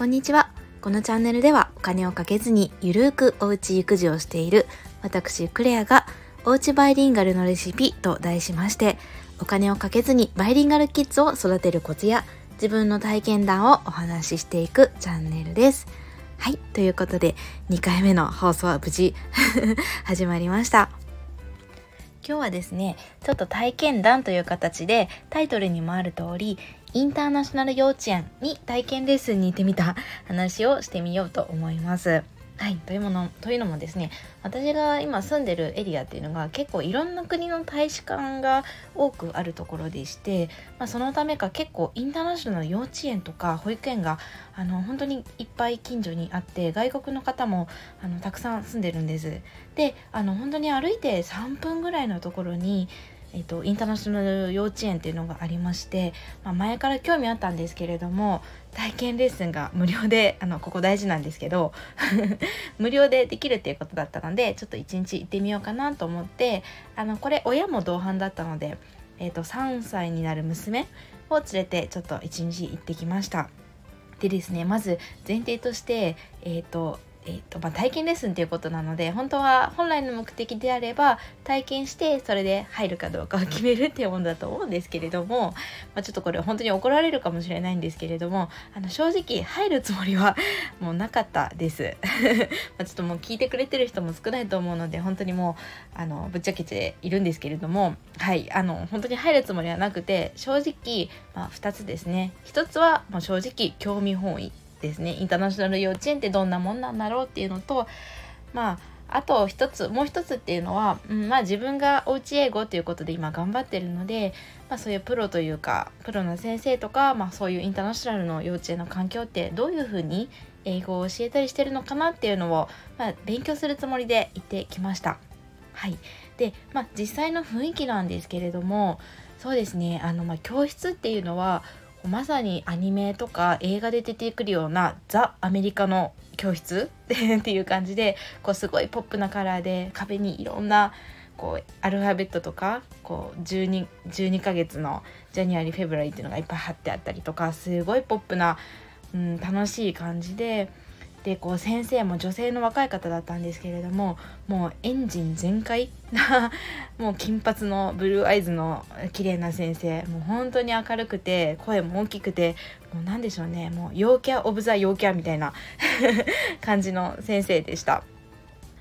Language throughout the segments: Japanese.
こんにちは。このチャンネルではお金をかけずにゆるーくおうち育児をしている私クレアがおうちバイリンガルのレシピと題しましてお金をかけずにバイリンガルキッズを育てるコツや自分の体験談をお話ししていくチャンネルです。はい。ということで2回目の放送は無事 始まりました。今日はですねちょっと体験談という形でタイトルにもある通りインターナショナル幼稚園に体験レッスンに行ってみた話をしてみようと思います。はい、というものというのもですね私が今住んでるエリアっていうのが結構いろんな国の大使館が多くあるところでして、まあ、そのためか結構インターナショナル幼稚園とか保育園があの本当にいっぱい近所にあって外国の方もあのたくさん住んでるんです。であの本当に歩いて3分ぐらいのところにえっと、インターナショナル幼稚園っていうのがありまして、まあ、前から興味あったんですけれども体験レッスンが無料であのここ大事なんですけど 無料でできるっていうことだったのでちょっと一日行ってみようかなと思ってあのこれ親も同伴だったので、えっと、3歳になる娘を連れてちょっと一日行ってきました。でですねまず前提として、えーとえーとまあ、体験レッスンということなので本当は本来の目的であれば体験してそれで入るかどうかを決めるっていうものだと思うんですけれども、まあ、ちょっとこれ本当に怒られるかもしれないんですけれどもあの正直入るつもりは もうなかったです。まちょっともう聞いてくれてる人も少ないと思うので本当にもうあのぶっちゃけているんですけれどもはいあの本当に入るつもりはなくて正直、まあ、2つですね。1つはもう正直興味本位。ですね。インターナショナル幼稚園ってどんなもんなんだろうっていうのとまああと一つもう一つっていうのは、うん、まあ自分がおうち英語ということで今頑張ってるので、まあ、そういうプロというかプロの先生とか、まあ、そういうインターナショナルの幼稚園の環境ってどういうふうに英語を教えたりしてるのかなっていうのを、まあ、勉強するつもりで行ってきました。はい、で、まあ、実際の雰囲気なんですけれどもそうですね。あの、まあ、教室っていうのはまさにアニメとか映画で出てくるようなザ・アメリカの教室 っていう感じでこうすごいポップなカラーで壁にいろんなこうアルファベットとかこう 12, 12ヶ月のジャニアリフェブラリーっていうのがいっぱい貼ってあったりとかすごいポップな、うん、楽しい感じででこう先生も女性の若い方だったんですけれどももうエンジン全開？な もう金髪のブルーアイズの綺麗な先生。もう本当に明るくて声も大きくてもう何でしょうね。もう陽キャオブザ陽キャみたいな 感じの先生でした。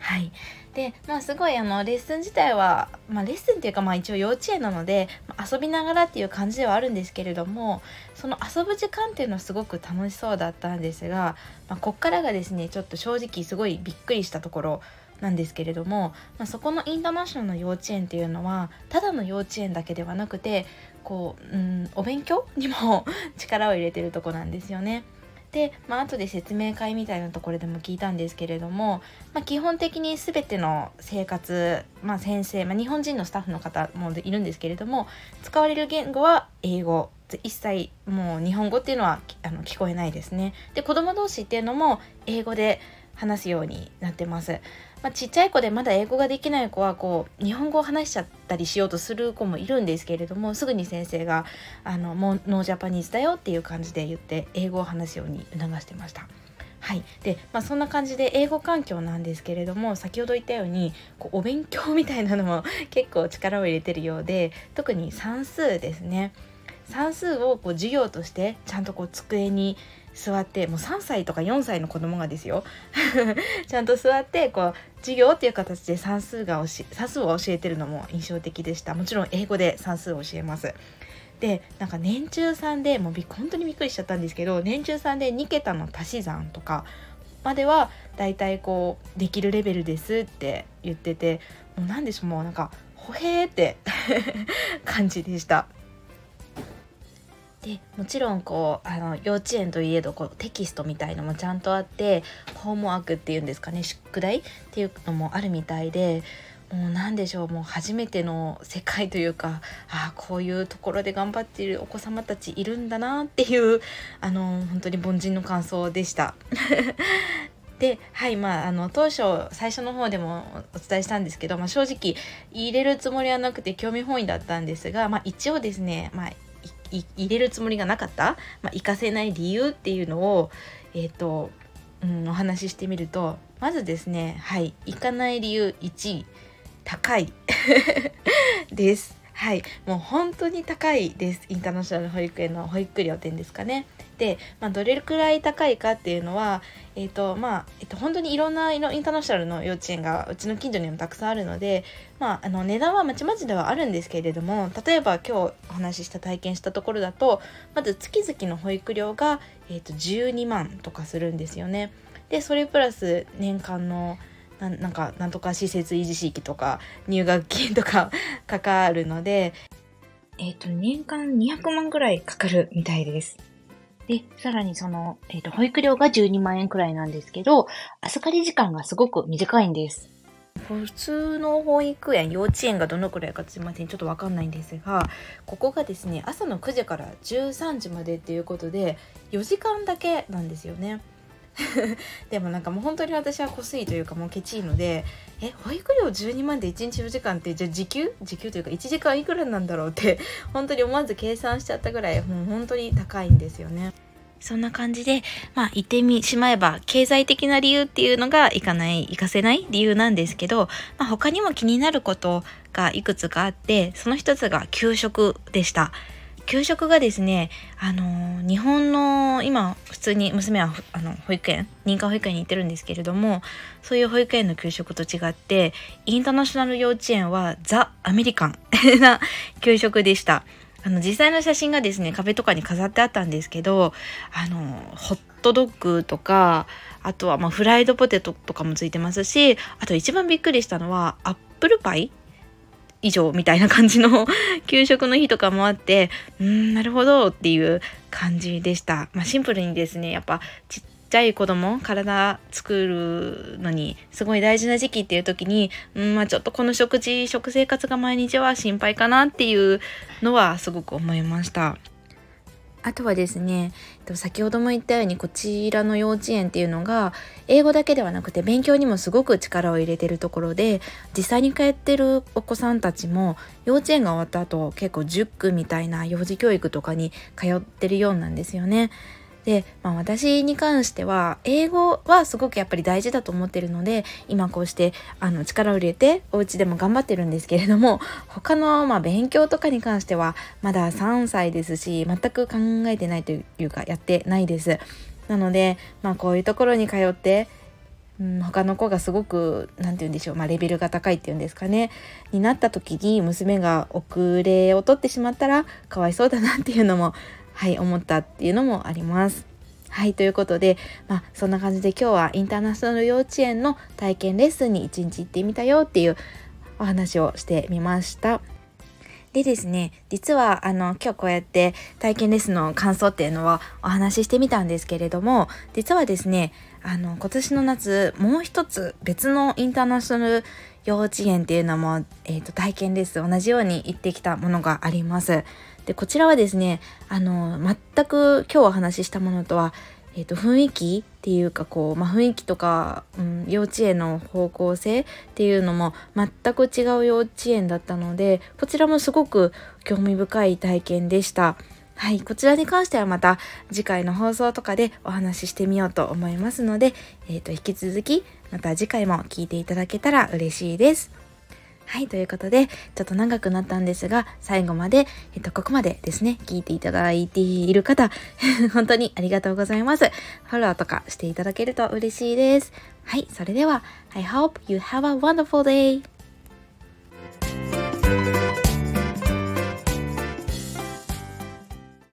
はいでまあすごいあのレッスン自体は、まあ、レッスンっていうかまあ一応幼稚園なので、まあ、遊びながらっていう感じではあるんですけれどもその遊ぶ時間っていうのはすごく楽しそうだったんですが、まあ、こっからがですねちょっと正直すごいびっくりしたところなんですけれども、まあ、そこのインターナショナルの幼稚園っていうのはただの幼稚園だけではなくてこう、うん、お勉強にも 力を入れてるとこなんですよね。で、まあ後で説明会みたいなところでも聞いたんですけれども、まあ、基本的に全ての生活、まあ、先生、まあ、日本人のスタッフの方もいるんですけれども使われる言語は英語一切もう日本語っていうのはあの聞こえないですねで子ども同士っていうのも英語で話すようになってます。まあ、ちっちゃい子でまだ英語ができない子はこう日本語を話しちゃったりしようとする子もいるんですけれどもすぐに先生があのもうノージャパニーズだよっていう感じで言って英語を話すように促してました。はいでまあ、そんな感じで英語環境なんですけれども先ほど言ったようにこうお勉強みたいなのも結構力を入れてるようで特に算数ですね算数をこう授業としてちゃんとこう机に座ってもう3歳とか4歳の子供がですよ。ちゃんと座ってこう授業っていう形で算数が教え算数を教えてるのも印象的でした。もちろん英語で算数を教えます。でなんか年中さんでもう本当にびっくりしちゃったんですけど年中さんで2桁の足し算とかまではだいたいこうできるレベルですって言っててもう何でしょうもうなんかほへーって 感じでした。でもちろんこうあの幼稚園といえどこうテキストみたいのもちゃんとあってホームワークっていうんですかね宿題？っていうのもあるみたいでもう何でしょうもう初めての世界というかああこういうところで頑張っているお子様たちいるんだなっていうあの本当に凡人の感想でした。ではいまああの当初最初の方でもお伝えしたんですけど、まあ、正直入れるつもりはなくて興味本位だったんですが、まあ、一応ですね、まあ、入れるつもりがなかった、まあ、行かせない理由っていうのをえっ、ー、と、うん、お話ししてみるとまずですねはい行かない理由1位高い。です。はいもう本当に高いです。インターナショナル保育園の保育料店ですかね、まあ、どれくらい高いかっていうのはえ、ー、とまあ、え、ー、と、本当にいろんなインターナショナルの幼稚園がうちの近所にもたくさんあるのでまああの値段はまちまちではあるんですけれども例えば今日お話しした体験したところだとまず月々の保育料が、えーと、12万とかするんですよねでそれプラス年間のななんかなんとか施設維持費とか入学金とかかかるので、えっ、と、年間200万くらいかかるみたいです。で、さらにその、えっ、ー、と、保育料が12万円くらいなんですけど、預かり時間がすごく短いんです。普通の保育園、幼稚園がどのくらいかすいません、ちょっとわかんないんですが、ここがですね、朝の9時から13時までっていうことで、4時間だけなんですよね。でもなんかもう本当に私は濃すいというかもうケチいのでえ保育料12万で1日4時間ってじゃあ時給？時給というか1時間いくらなんだろうって 本当に思わず計算しちゃったぐらいもう本当に高いんですよね。そんな感じで、まあ言ってみしまえば経済的な理由っていうのがいかない、いかせない理由なんですけど、まあ他にも気になることがいくつかあって、その一つが給食でした。給食がですね、あの日本の今普通に娘はあの保育園認可保育園に行ってるんですけれどもそういう保育園の給食と違ってインターナショナル幼稚園はザ・アメリカン な給食でした。あの実際の写真がですね壁とかに飾ってあったんですけどあのホットドッグとかあとはまフライドポテトとかもついてますしあと一番びっくりしたのはアップルパイ以上みたいな感じの 給食の日とかもあってうんなるほどっていう感じでした、まあ、シンプルにですねやっぱちっちゃい子供体作るのにすごい大事な時期っていう時にうんまあちょっとこの食事食生活が毎日は心配かなっていうのはすごく思いました。あとはですね、先ほども言ったようにこちらの幼稚園っていうのが英語だけではなくて勉強にもすごく力を入れてるところで実際に通ってるお子さんたちも幼稚園が終わった後結構10区みたいな幼児教育とかに通ってるようなんですよね。で、まあ、私に関しては英語はすごくやっぱり大事だと思ってるので今こうしてあの力を入れてお家でも頑張ってるんですけれども 他のま勉強とかに関してはまだ3歳ですし全く考えてないというかやってないです。なので、まあ、こういうところに通ってうん、他の子がすごく何て言うんでしょう、まあ、レベルが高いっていうんですかねになった時に娘が遅れを取ってしまったらかわいそうだなっていうのもはい思ったっていうのもあります。はいということで、まあ、そんな感じで今日はインターナショナル幼稚園の体験レッスンに一日行ってみたよっていうお話をしてみました。でですね、実はあの今日こうやって体験レッスンの感想っていうのはお話ししてみたんですけれども、実はですね、あの今年の夏もう一つ別のインターナショナル幼稚園っていうのも、えーと、体験レッスン同じように行ってきたものがあります。でこちらはですねあの全く今日お話ししたものとは、えーと、雰囲気っていうかこう、まあ、雰囲気とか、うん、幼稚園の方向性っていうのも全く違う幼稚園だったのでこちらもすごく興味深い体験でした。はい、こちらに関してはまた次回の放送とかでお話ししてみようと思いますので、えー、と引き続きまた次回も聞いていただけたら嬉しいです。はい、ということで、ちょっと長くなったんですが、最後まで、えっと、ここまでですね、聞いていただいている方、本当にありがとうございます。フォローとかしていただけると嬉しいです。はい、それでは、I hope you have a wonderful day!